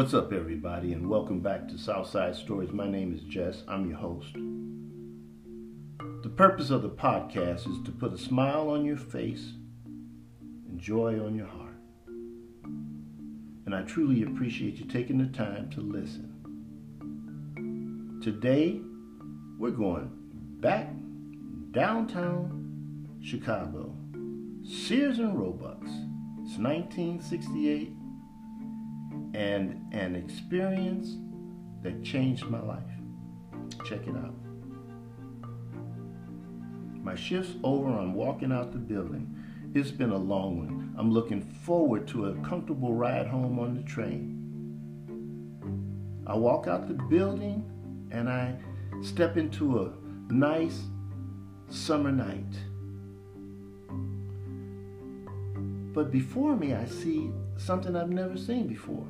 What's up, everybody, and welcome back to Southside Stories. My name is Jess. I'm your host. The purpose of the podcast is to put a smile on your face and joy on your heart. And I truly appreciate you taking the time to listen. Today, we're going back downtown Chicago, Sears and Roebuck's. It's 1968 and an experience that changed my life. Check it out. My shift's over, I'm walking out the building. It's been a long one. I'm looking forward to a comfortable ride home on the train. I walk out the building and I step into a nice summer night. But before me, I see something I've never seen before.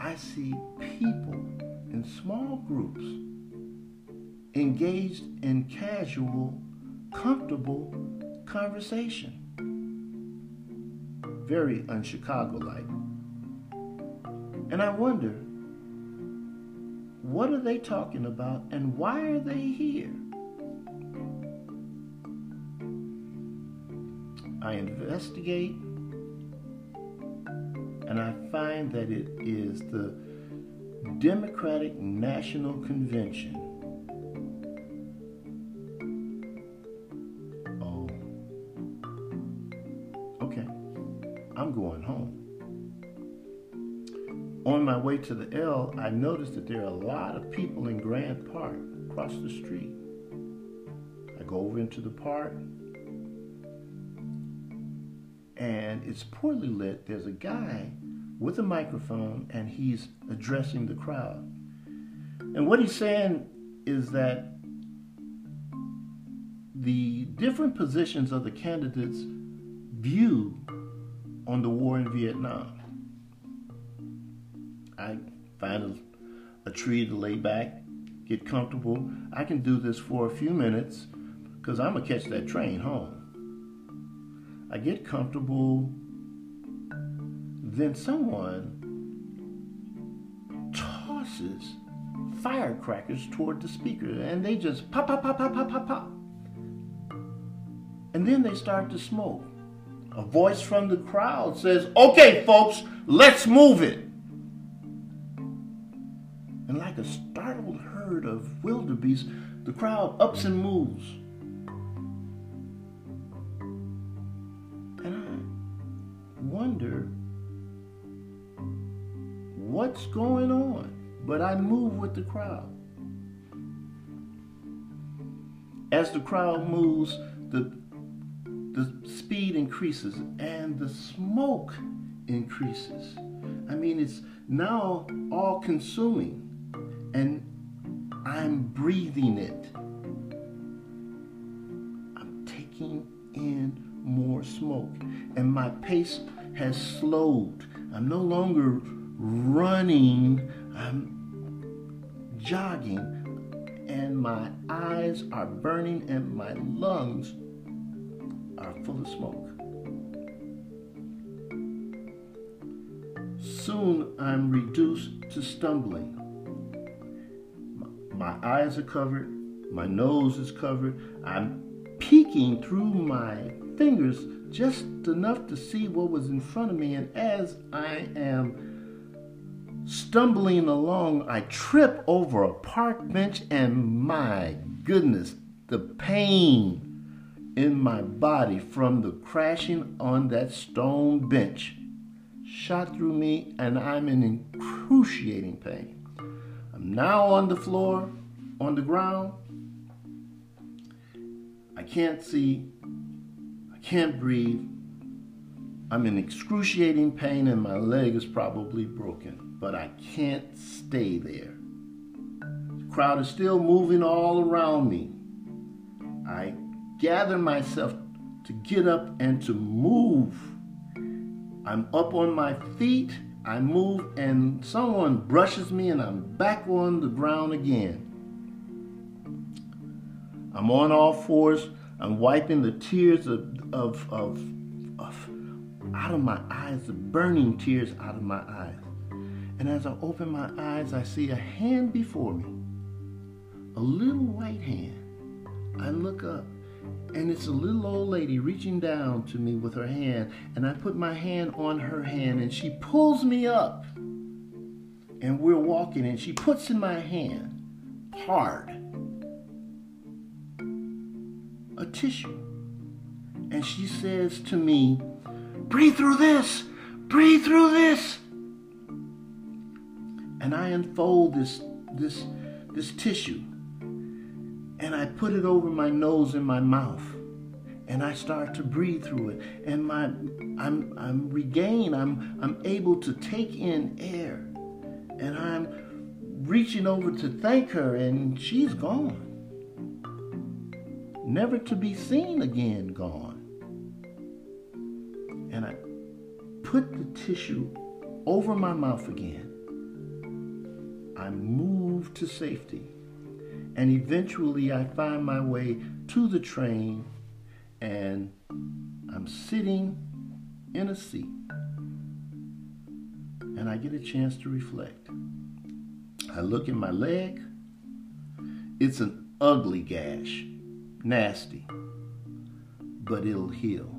I see people in small groups engaged in casual, comfortable conversation. Very un Chicago like. And I wonder, what are they talking about and why are they here? I investigate and I find that it is the Democratic National Convention. Oh, okay. I'm going home. On my way to the L, I noticed that there are a lot of people in Grant Park across the street. I go over into the park and it's poorly lit. There's a guy with a microphone and he's addressing the crowd. And what he's saying is that the different positions of the candidates' view on the war in Vietnam. I find a, a tree to lay back, get comfortable. I can do this for a few minutes because I'm going to catch that train home. I get comfortable, then someone tosses firecrackers toward the speaker and they just pop, pop, pop, pop, pop, pop, pop. And then they start to smoke. A voice from the crowd says, Okay, folks, let's move it. And like a startled herd of wildebeest, the crowd ups and moves. Wonder what's going on, but I move with the crowd. As the crowd moves, the, the speed increases and the smoke increases. I mean, it's now all consuming, and I'm breathing it. I'm taking in more smoke, and my pace has slowed. I'm no longer running, I'm jogging, and my eyes are burning and my lungs are full of smoke. Soon I'm reduced to stumbling. My eyes are covered, my nose is covered, I'm peeking through my fingers just enough to see what was in front of me. And as I am stumbling along, I trip over a park bench, and my goodness, the pain in my body from the crashing on that stone bench shot through me, and I'm in excruciating pain. I'm now on the floor, on the ground. I can't see can't breathe. I'm in excruciating pain and my leg is probably broken, but I can't stay there. The crowd is still moving all around me. I gather myself to get up and to move. I'm up on my feet. I move and someone brushes me and I'm back on the ground again. I'm on all fours I'm wiping the tears of, of, of, of out of my eyes, the burning tears out of my eyes. And as I open my eyes, I see a hand before me, a little white hand. I look up, and it's a little old lady reaching down to me with her hand. And I put my hand on her hand, and she pulls me up. And we're walking, and she puts in my hand hard a tissue. And she says to me, Breathe through this, breathe through this. And I unfold this, this, this tissue and I put it over my nose and my mouth and I start to breathe through it. And my I'm I'm regained, I'm I'm able to take in air. And I'm reaching over to thank her and she's gone. Never to be seen again, gone. And I put the tissue over my mouth again. I move to safety. And eventually I find my way to the train and I'm sitting in a seat. And I get a chance to reflect. I look at my leg. It's an ugly gash, nasty, but it'll heal.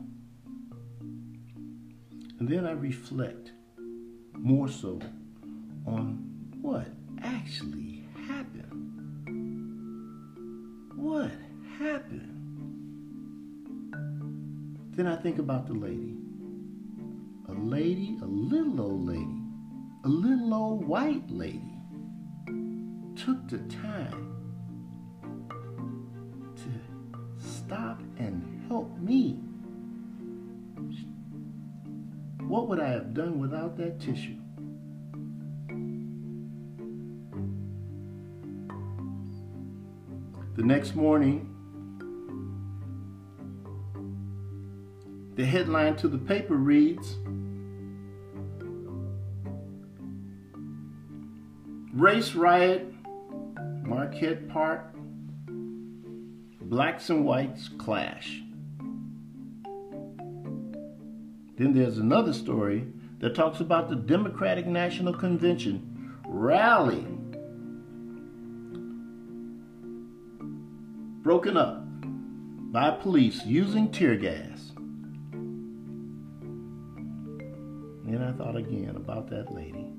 And then I reflect more so on what actually happened. What happened? Then I think about the lady. A lady, a little old lady, a little old white lady took the time stop and help me. What would I have done without that tissue? The next morning, the headline to the paper reads Race Riot, Marquette Park, Blacks and Whites Clash. Then there's another story that talks about the Democratic National Convention rally broken up by police using tear gas. And I thought again about that lady.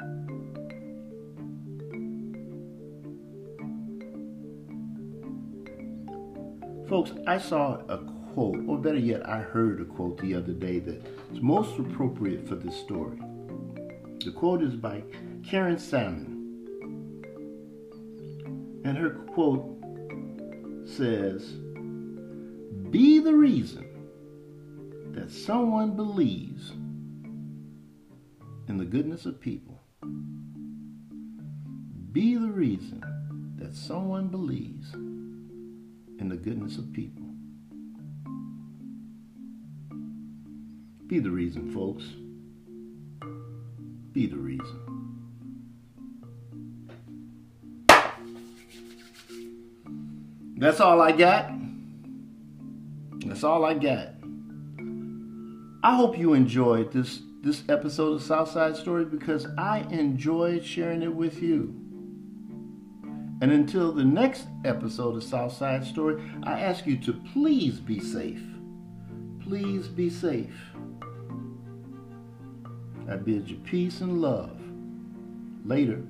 Folks, I saw a quote, or better yet, I heard a quote the other day that's most appropriate for this story. The quote is by Karen Salmon. And her quote says, Be the reason that someone believes in the goodness of people. Be the reason that someone believes in the goodness of people. Be the reason, folks. Be the reason. That's all I got. That's all I got. I hope you enjoyed this this episode of Southside Stories because I enjoyed sharing it with you. And until the next episode of Southside Story, I ask you to please be safe. Please be safe. I bid you peace and love. Later.